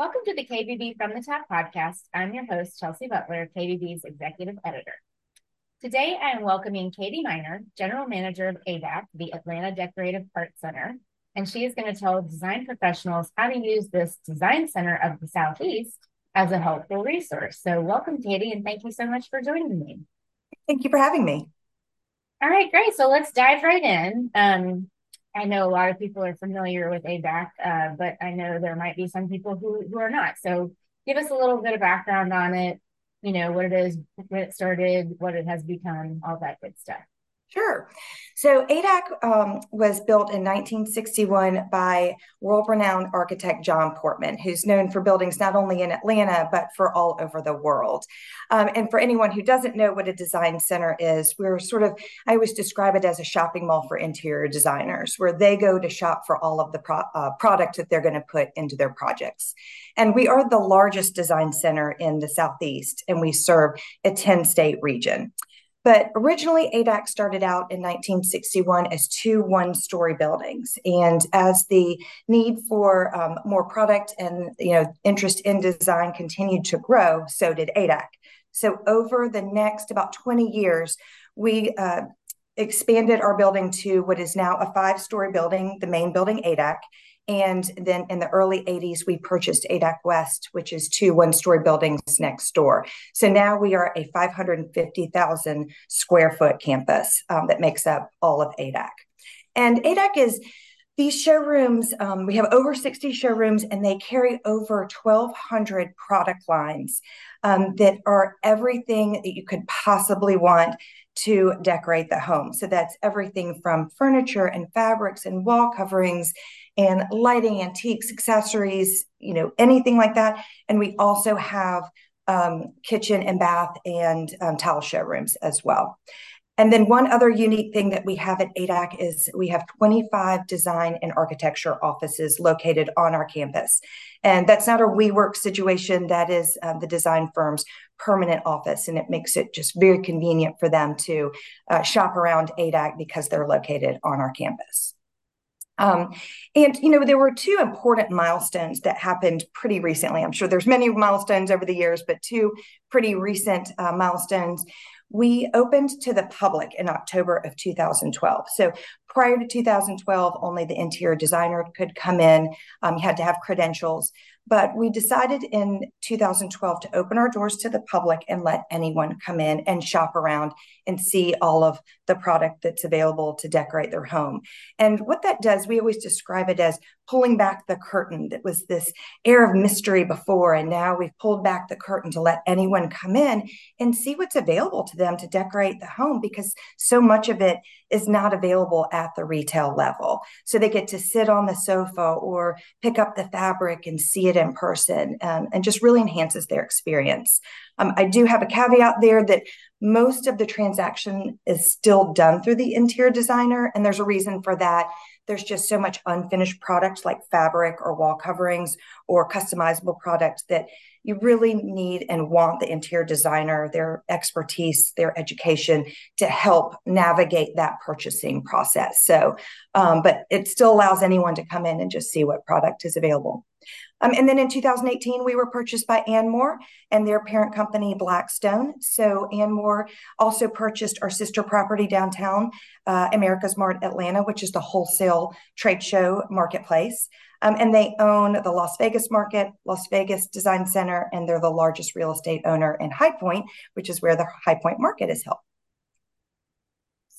Welcome to the KBB From the Tap podcast. I'm your host, Chelsea Butler, KBB's executive editor. Today, I am welcoming Katie Miner, general manager of ADAC, the Atlanta Decorative Art Center, and she is going to tell design professionals how to use this design center of the Southeast as a helpful resource. So, welcome, Katie, and thank you so much for joining me. Thank you for having me. All right, great. So, let's dive right in. Um, I know a lot of people are familiar with ADAC, uh, but I know there might be some people who, who are not. So give us a little bit of background on it, you know, what it is, when it started, what it has become, all that good stuff. So ADAC um, was built in 1961 by world-renowned architect John Portman, who's known for buildings not only in Atlanta, but for all over the world. Um, and for anyone who doesn't know what a design center is, we're sort of, I always describe it as a shopping mall for interior designers, where they go to shop for all of the pro- uh, product that they're going to put into their projects. And we are the largest design center in the Southeast, and we serve a 10 state region. But originally, ADAC started out in 1961 as two one story buildings. And as the need for um, more product and you know interest in design continued to grow, so did ADAC. So over the next about 20 years, we uh, expanded our building to what is now a five story building, the main building, ADAC. And then in the early 80s, we purchased ADAC West, which is two one story buildings next door. So now we are a 550,000 square foot campus um, that makes up all of ADAC. And ADAC is these showrooms, um, we have over 60 showrooms and they carry over 1,200 product lines um, that are everything that you could possibly want to decorate the home. So that's everything from furniture and fabrics and wall coverings and lighting, antiques, accessories, you know, anything like that. And we also have um, kitchen and bath and um, towel showrooms as well. And then one other unique thing that we have at ADAC is we have 25 design and architecture offices located on our campus. And that's not a WeWork situation, that is um, the design firm's permanent office. And it makes it just very convenient for them to uh, shop around ADAC because they're located on our campus. Um, and you know there were two important milestones that happened pretty recently. I'm sure there's many milestones over the years, but two pretty recent uh, milestones we opened to the public in October of 2012. So prior to 2012, only the interior designer could come in. Um, you had to have credentials. But we decided in 2012 to open our doors to the public and let anyone come in and shop around and see all of the product that's available to decorate their home. And what that does, we always describe it as pulling back the curtain that was this air of mystery before. And now we've pulled back the curtain to let anyone come in and see what's available to them to decorate the home because so much of it is not available at the retail level. So they get to sit on the sofa or pick up the fabric and see it in person um, and just really enhances their experience. Um, I do have a caveat there that most of the transaction is still done through the interior designer, and there's a reason for that there's just so much unfinished product like fabric or wall coverings or customizable products that you really need and want the interior designer, their expertise, their education to help navigate that purchasing process. So, um, but it still allows anyone to come in and just see what product is available. Um, and then in 2018, we were purchased by Andmore and their parent company, Blackstone. So Andmore also purchased our sister property downtown, uh, AmericasMart Atlanta, which is the wholesale trade show marketplace. Um, and they own the Las Vegas market, Las Vegas Design Center, and they're the largest real estate owner in High Point, which is where the High Point market is held.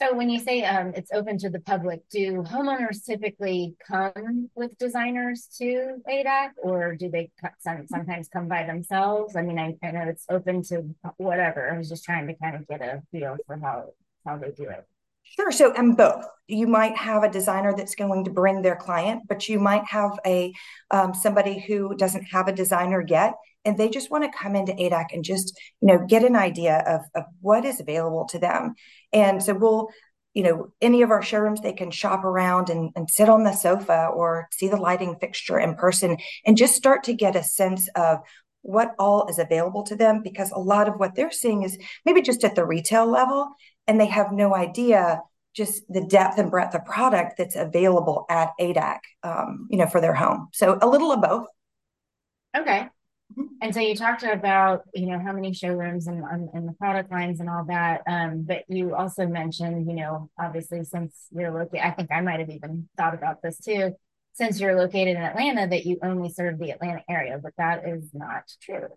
So when you say um, it's open to the public, do homeowners typically come with designers to ADAC or do they sometimes come by themselves? I mean, I, I know it's open to whatever. I was just trying to kind of get a feel for how, how they do it. Sure. So, and both. You might have a designer that's going to bring their client, but you might have a um, somebody who doesn't have a designer yet, and they just want to come into ADAC and just you know get an idea of of what is available to them. And so we'll you know any of our showrooms they can shop around and, and sit on the sofa or see the lighting fixture in person and just start to get a sense of what all is available to them because a lot of what they're seeing is maybe just at the retail level and they have no idea just the depth and breadth of product that's available at ADAC, um, you know, for their home. So a little of both. Okay. Mm-hmm. And so you talked about, you know, how many showrooms and, and the product lines and all that. Um, but you also mentioned, you know, obviously since you're located, I think I might have even thought about this too, since you're located in Atlanta, that you only serve the Atlanta area, but that is not true.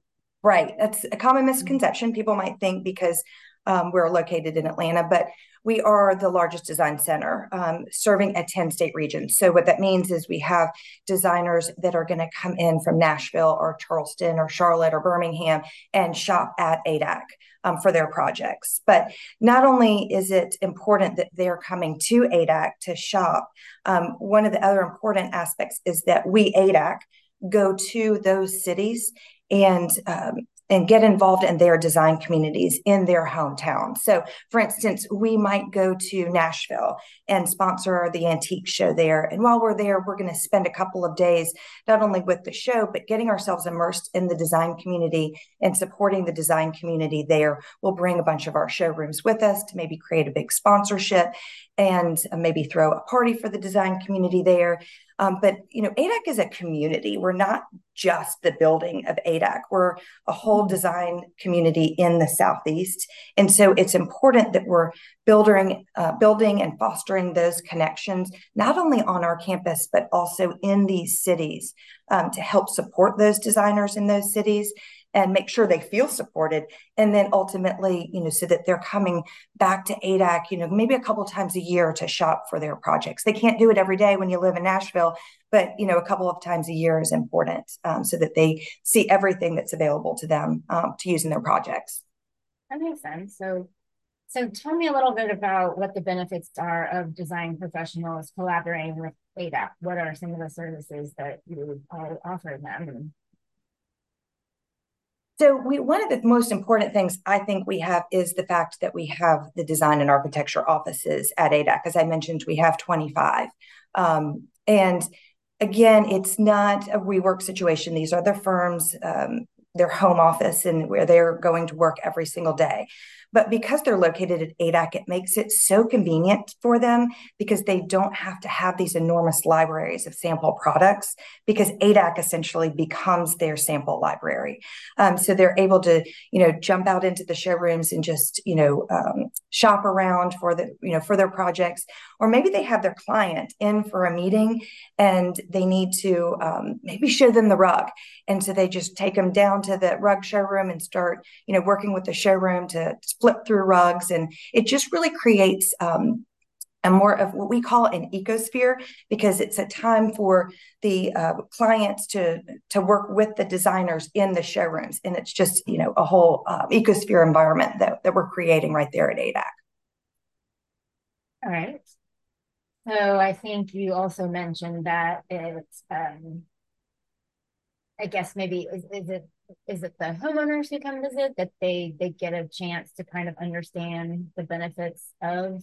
Right. That's a common misconception. People might think because um, we're located in Atlanta, but we are the largest design center um, serving a 10 state region. So, what that means is we have designers that are going to come in from Nashville or Charleston or Charlotte or Birmingham and shop at ADAC um, for their projects. But not only is it important that they're coming to ADAC to shop, um, one of the other important aspects is that we, ADAC, go to those cities and um, and get involved in their design communities in their hometown. So, for instance, we might go to Nashville and sponsor the antique show there. And while we're there, we're going to spend a couple of days not only with the show, but getting ourselves immersed in the design community and supporting the design community there. We'll bring a bunch of our showrooms with us to maybe create a big sponsorship and uh, maybe throw a party for the design community there. Um, but you know, ADAC is a community. We're not just the building of ADAC. We're a whole design community in the Southeast, and so it's important that we're building, uh, building and fostering those connections not only on our campus but also in these cities um, to help support those designers in those cities and make sure they feel supported and then ultimately you know so that they're coming back to adac you know maybe a couple times a year to shop for their projects they can't do it every day when you live in nashville but you know a couple of times a year is important um, so that they see everything that's available to them um, to use in their projects that makes sense so so tell me a little bit about what the benefits are of design professionals collaborating with ADAC. What are some of the services that you offer them? So we one of the most important things I think we have is the fact that we have the design and architecture offices at ADAC. As I mentioned, we have 25. Um, and again, it's not a WeWork situation. These are the firms, um, their home office and where they're going to work every single day. But because they're located at ADAC, it makes it so convenient for them because they don't have to have these enormous libraries of sample products because ADAC essentially becomes their sample library. Um, so they're able to, you know, jump out into the showrooms and just, you know, um, shop around for the, you know, for their projects. Or maybe they have their client in for a meeting and they need to um, maybe show them the rug. And so they just take them down to the rug showroom and start, you know, working with the showroom to flip through rugs. And it just really creates um, a more of what we call an ecosphere because it's a time for the uh, clients to to work with the designers in the showrooms and it's just you know a whole uh, ecosphere environment that, that we're creating right there at adac all right so i think you also mentioned that it's um, i guess maybe is, is it is it the homeowners who come visit that they they get a chance to kind of understand the benefits of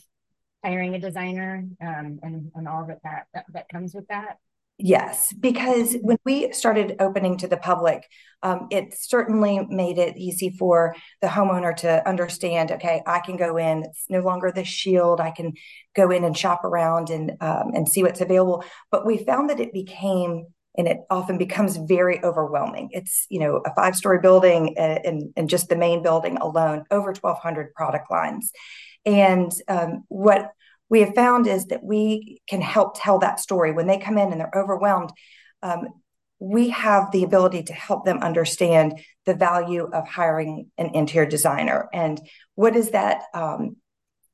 hiring a designer um, and and all that, that that comes with that Yes, because when we started opening to the public, um, it certainly made it easy for the homeowner to understand. Okay, I can go in; it's no longer the shield. I can go in and shop around and um, and see what's available. But we found that it became and it often becomes very overwhelming. It's you know a five story building and, and just the main building alone, over 1,200 product lines. And um, what we have found is that we can help tell that story when they come in and they're overwhelmed. Um, we have the ability to help them understand the value of hiring an interior designer and what is that um,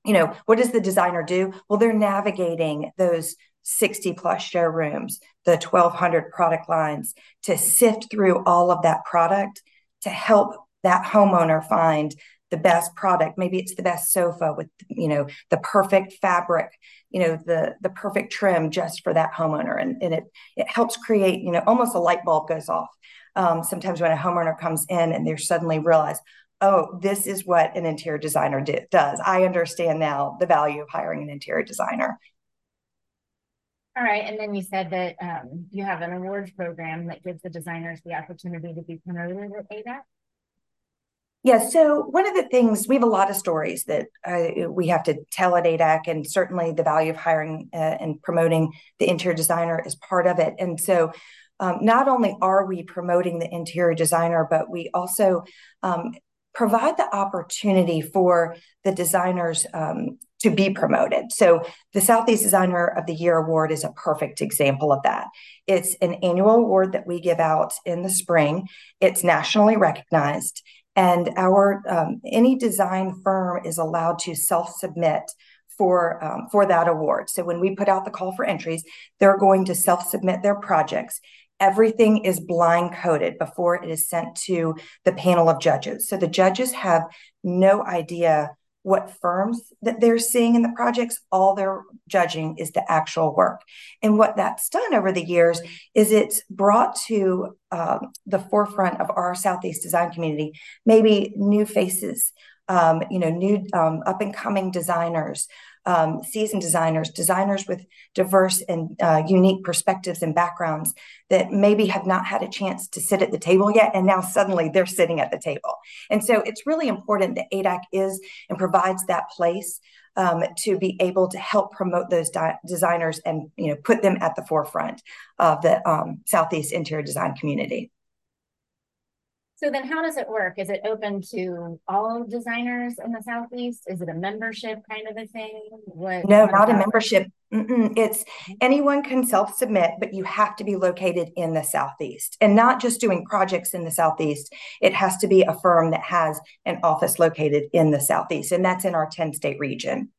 you know what does the designer do well they're navigating those 60 plus showrooms, the 1,200 product lines to sift through all of that product to help that homeowner find the best product. Maybe it's the best sofa with you know the perfect fabric you know the the perfect trim just for that homeowner. And, and it it helps create you know almost a light bulb goes off um, sometimes when a homeowner comes in and they're suddenly realize oh this is what an interior designer do, does. I understand now the value of hiring an interior designer all right. And then you said that um, you have an awards program that gives the designers the opportunity to be promoted at ADAC. Yeah, so one of the things we have a lot of stories that uh, we have to tell at ADAC, and certainly the value of hiring uh, and promoting the interior designer is part of it. And so um, not only are we promoting the interior designer, but we also um, provide the opportunity for the designers um, to be promoted. So the Southeast Designer of the Year Award is a perfect example of that. It's an annual award that we give out in the spring. It's nationally recognized, and our um, any design firm is allowed to self-submit for um, for that award. So when we put out the call for entries, they're going to self-submit their projects. Everything is blind coded before it is sent to the panel of judges. So the judges have no idea what firms that they're seeing in the projects. All they're judging is the actual work. And what that's done over the years is it's brought to um, the forefront of our Southeast design community maybe new faces, um, you know, new um, up and coming designers, um, seasoned designers, designers with diverse and uh, unique perspectives and backgrounds that maybe have not had a chance to sit at the table yet, and now suddenly they're sitting at the table. And so it's really important that ADAC is and provides that place um, to be able to help promote those di- designers and you know put them at the forefront of the um, Southeast interior design community. So then how does it work? Is it open to all designers in the Southeast? Is it a membership kind of a thing? What, no, not a membership. Mm-mm. It's anyone can self submit, but you have to be located in the Southeast and not just doing projects in the Southeast. It has to be a firm that has an office located in the Southeast, and that's in our 10 state region.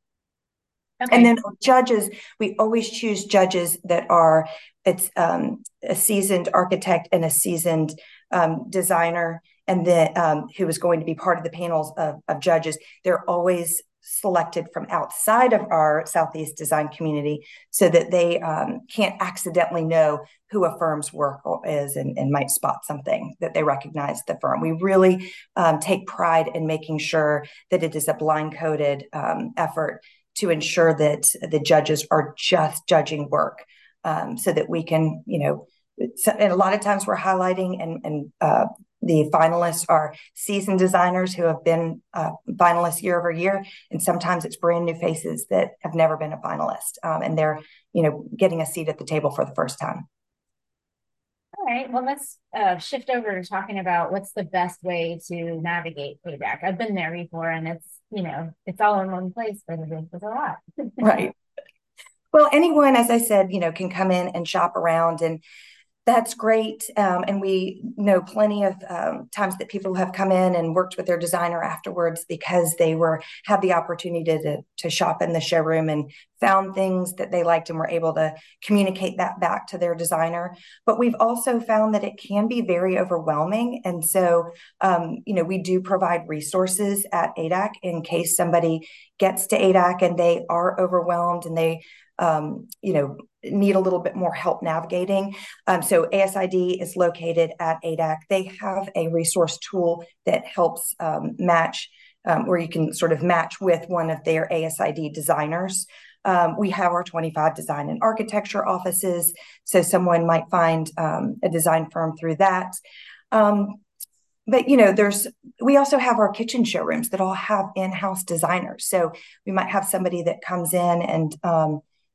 Okay. And then judges, we always choose judges that are it's um, a seasoned architect and a seasoned um, designer and then um, who is going to be part of the panels of, of, judges. They're always selected from outside of our southeast design community so that they um, can't accidentally know who a firm's work is and, and, might spot something that they recognize the firm. We really um, take pride in making sure that it is a blind coded um, effort to ensure that the judges are just judging work um, so that we can you know and a lot of times we're highlighting and, and uh, the finalists are seasoned designers who have been uh, finalists year over year and sometimes it's brand new faces that have never been a finalist um, and they're you know getting a seat at the table for the first time. All right well let's uh, shift over to talking about what's the best way to navigate ADAC i've been there before and it's you know it's all in one place but it's a lot. Right. Well anyone as i said you know can come in and shop around and that's great. Um, and we know plenty of um, times that people have come in and worked with their designer afterwards because they were had the opportunity to, to shop in the showroom and found things that they liked and were able to communicate that back to their designer. But we've also found that it can be very overwhelming. And so, um, you know, we do provide resources at ADAC in case somebody gets to ADAC and they are overwhelmed and they um, you know, need a little bit more help navigating. Um, so ASID is located at ADAC. They have a resource tool that helps um, match, um, where you can sort of match with one of their ASID designers. Um, we have our 25 design and architecture offices, so someone might find um, a design firm through that. Um, but you know, there's we also have our kitchen showrooms that all have in-house designers. So we might have somebody that comes in and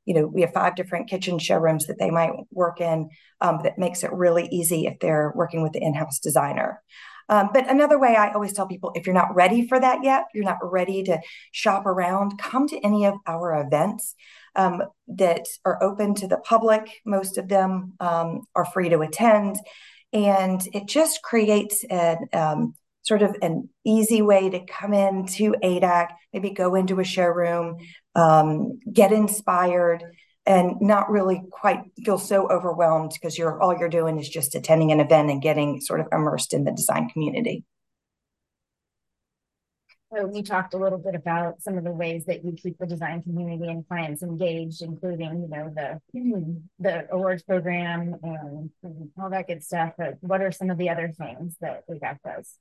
you know, we have five different kitchen showrooms that they might work in um, that makes it really easy if they're working with the in-house designer. Um, but another way I always tell people if you're not ready for that yet, you're not ready to shop around, come to any of our events um, that are open to the public. Most of them um, are free to attend. And it just creates a um, sort of an easy way to come in to ADAC, maybe go into a showroom, um, get inspired, and not really quite feel so overwhelmed because you're all you're doing is just attending an event and getting sort of immersed in the design community. So we talked a little bit about some of the ways that you keep the design community and clients engaged, including, you know, the the awards program and all that good stuff. But what are some of the other things that ADAC does?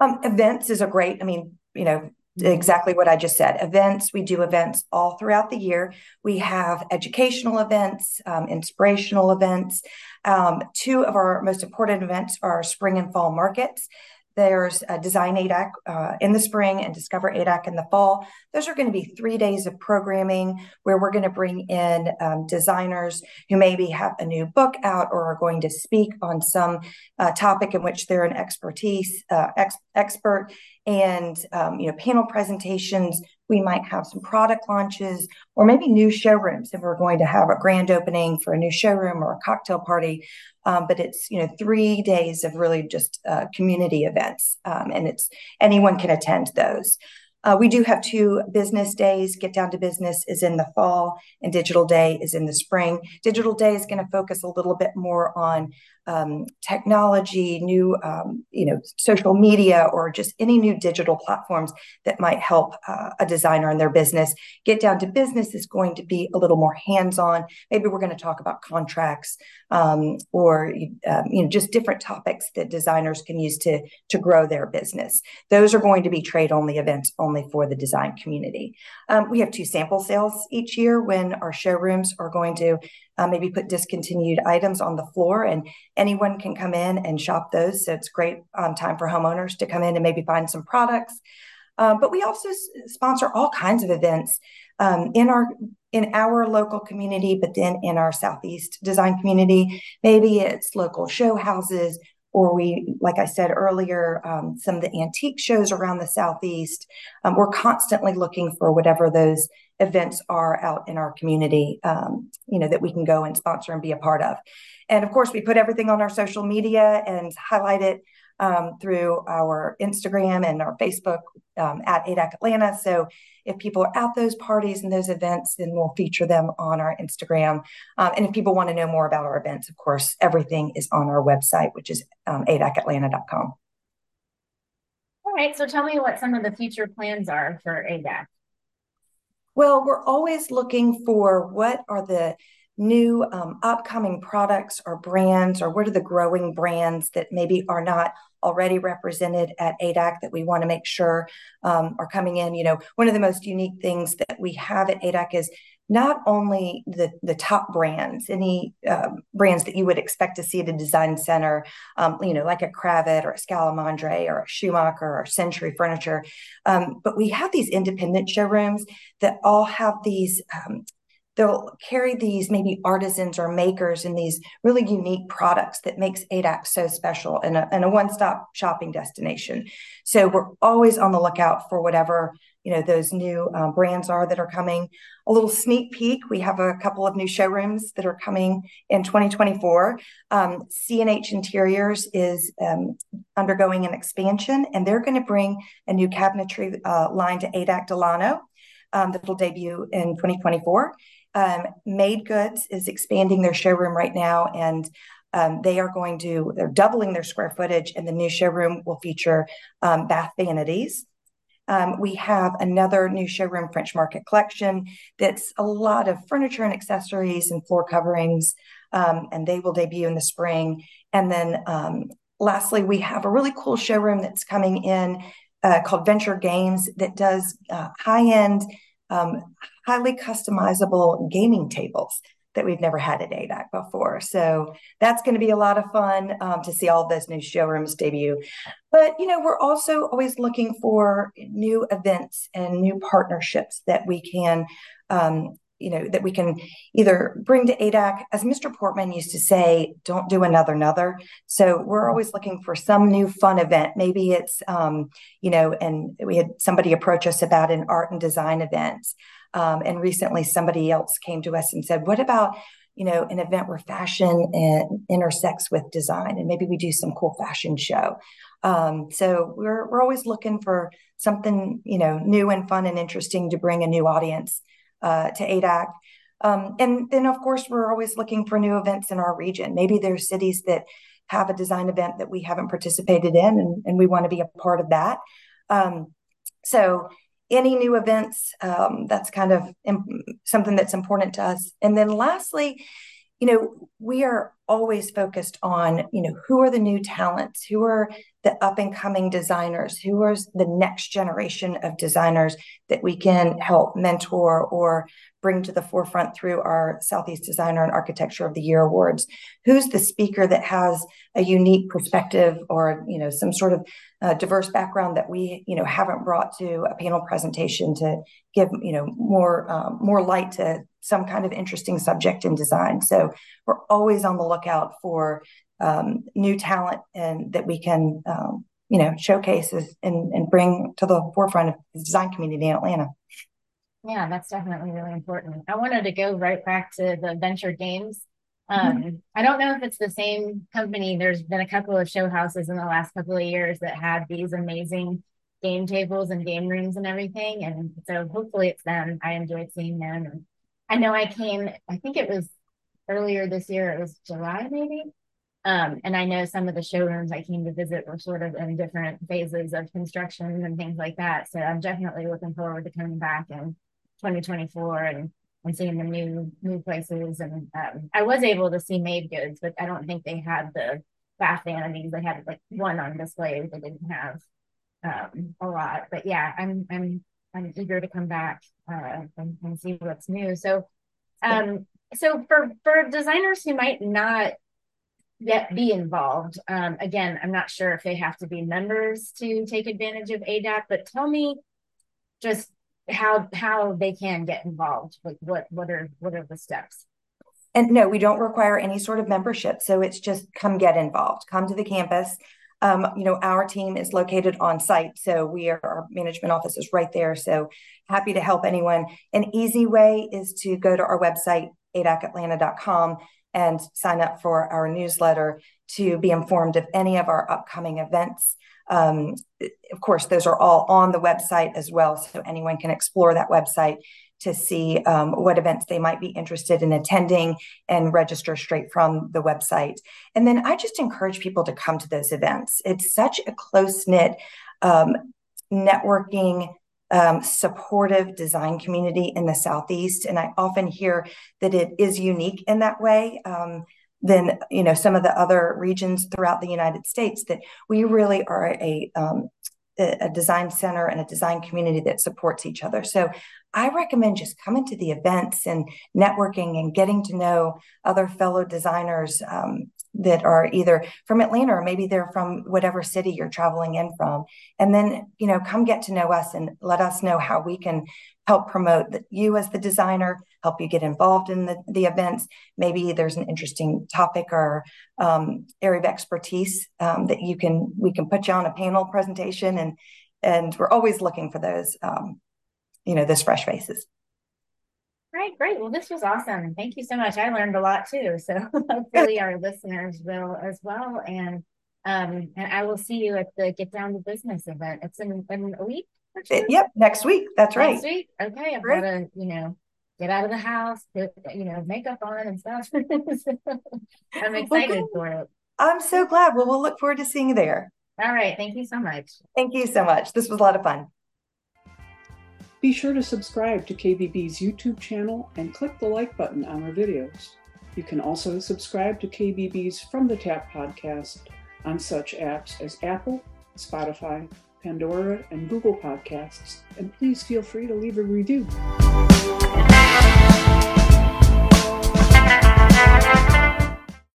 Um, events is a great, I mean, you know, exactly what I just said. Events, we do events all throughout the year. We have educational events, um, inspirational events. Um, two of our most important events are spring and fall markets. There's Design ADAC uh, in the spring and Discover ADAC in the fall. Those are going to be three days of programming where we're going to bring in um, designers who maybe have a new book out or are going to speak on some uh, topic in which they're an expertise uh, ex- expert and um, you know panel presentations we might have some product launches or maybe new showrooms if we're going to have a grand opening for a new showroom or a cocktail party um, but it's you know three days of really just uh, community events um, and it's anyone can attend those uh, we do have two business days. Get Down to Business is in the fall, and Digital Day is in the spring. Digital Day is going to focus a little bit more on um, technology, new, um, you know, social media, or just any new digital platforms that might help uh, a designer in their business. Get Down to Business is going to be a little more hands-on. Maybe we're going to talk about contracts um, or um, you know just different topics that designers can use to to grow their business. Those are going to be trade-only events only for the design community. Um, we have two sample sales each year when our showrooms are going to uh, maybe put discontinued items on the floor and anyone can come in and shop those. So it's great um, time for homeowners to come in and maybe find some products. Uh, but we also s- sponsor all kinds of events um, in our in our local community, but then in our Southeast design community. Maybe it's local show houses, or we, like I said earlier, um, some of the antique shows around the Southeast. Um, we're constantly looking for whatever those events are out in our community, um, you know, that we can go and sponsor and be a part of. And of course, we put everything on our social media and highlight it um, through our Instagram and our Facebook um, at ADAC Atlanta. So if people are at those parties and those events, then we'll feature them on our Instagram. Um, and if people want to know more about our events, of course, everything is on our website, which is um, adacatlanta.com. All right. So tell me what some of the future plans are for ADAC. Well, we're always looking for what are the new um, upcoming products or brands, or what are the growing brands that maybe are not already represented at ADAC that we want to make sure um, are coming in. You know, one of the most unique things that we have at ADAC is not only the, the top brands, any um, brands that you would expect to see at a design center, um, you know, like a Kravet or a Scalamandre or a Schumacher or Century Furniture, um, but we have these independent showrooms that all have these um, they'll carry these maybe artisans or makers and these really unique products that makes ADAC so special and a, and a one-stop shopping destination. So we're always on the lookout for whatever you know those new um, brands are that are coming. A little sneak peek: we have a couple of new showrooms that are coming in 2024. Um, CNH Interiors is um, undergoing an expansion, and they're going to bring a new cabinetry uh, line to ADAC Delano um, that will debut in 2024. Um, Made Goods is expanding their showroom right now, and um, they are going to they're doubling their square footage, and the new showroom will feature um, bath vanities. Um, we have another new showroom, French Market Collection, that's a lot of furniture and accessories and floor coverings, um, and they will debut in the spring. And then um, lastly, we have a really cool showroom that's coming in uh, called Venture Games that does uh, high end um, highly customizable gaming tables that we've never had at ADAC before. So that's going to be a lot of fun um, to see all those new showrooms debut. But, you know, we're also always looking for new events and new partnerships that we can, um, you know, that we can either bring to ADAC. As Mr. Portman used to say, don't do another another. So we're always looking for some new fun event. Maybe it's, um, you know, and we had somebody approach us about an art and design event. Um, and recently, somebody else came to us and said, "What about you know an event where fashion and intersects with design, and maybe we do some cool fashion show?" Um, so we're we're always looking for something you know new and fun and interesting to bring a new audience uh, to ADAC. Um, and then, of course, we're always looking for new events in our region. Maybe there's cities that have a design event that we haven't participated in, and, and we want to be a part of that. Um, so any new events. Um, that's kind of imp- something that's important to us. And then lastly, you know, we are always focused on, you know, who are the new talents, who are the up and coming designers, who are the next generation of designers that we can help mentor or bring to the forefront through our Southeast Designer and Architecture of the Year awards. Who's the speaker that has a unique perspective or, you know, some sort of uh, diverse background that we, you know, haven't brought to a panel presentation to give, you know, more um, more light to some kind of interesting subject in design. So we're always on the lookout for um, new talent and that we can, um, you know, showcase and, and bring to the forefront of the design community in Atlanta. Yeah, that's definitely really important. I wanted to go right back to the Venture Games. Um, mm-hmm. I don't know if it's the same company. There's been a couple of show houses in the last couple of years that had these amazing game tables and game rooms and everything. And so hopefully it's them. I enjoyed seeing them. And I know I came, I think it was earlier this year, it was July maybe. Um, and I know some of the showrooms I came to visit were sort of in different phases of construction and things like that. So I'm definitely looking forward to coming back in 2024 and, and seeing the new new places. And um, I was able to see Made Goods, but I don't think they had the bath vanities. They had like one on display. They didn't have um, a lot. But yeah, I'm I'm I'm eager to come back uh, and, and see what's new. So, um, so for for designers who might not yet be involved, um, again, I'm not sure if they have to be members to take advantage of ADAC, but tell me just how how they can get involved. Like what what are what are the steps? And no, we don't require any sort of membership. So it's just come get involved, come to the campus. Um, you know, our team is located on site. So we are, our management office is right there. So happy to help anyone. An easy way is to go to our website, adacatlanta.com, and sign up for our newsletter to be informed of any of our upcoming events. Um, of course, those are all on the website as well. So anyone can explore that website to see um, what events they might be interested in attending and register straight from the website. And then I just encourage people to come to those events. It's such a close knit um, networking. Um, supportive design community in the Southeast. And I often hear that it is unique in that way. Um, than you know some of the other regions throughout the United States that we really are a um, a design center and a design community that supports each other. So I recommend just coming to the events and networking and getting to know other fellow designers um, that are either from Atlanta or maybe they're from whatever city you're traveling in from. And then, you know, come get to know us and let us know how we can help promote you as the designer, help you get involved in the, the events. Maybe there's an interesting topic or um, area of expertise um, that you can we can put you on a panel presentation and and we're always looking for those um, you know those fresh faces. Right, great. Well, this was awesome. Thank you so much. I learned a lot too. So hopefully our listeners will as well. And um, and I will see you at the Get Down to Business event. It's in, in a week. Yep, next week. That's right. Next week. Okay, I've got to you know get out of the house, put you know makeup on and stuff. I'm excited well, for it. I'm so glad. Well, we'll look forward to seeing you there. All right. Thank you so much. Thank you so much. This was a lot of fun. Be sure to subscribe to KBB's YouTube channel and click the like button on our videos. You can also subscribe to KBB's From the Tap podcast on such apps as Apple, Spotify, Pandora, and Google Podcasts, and please feel free to leave a review.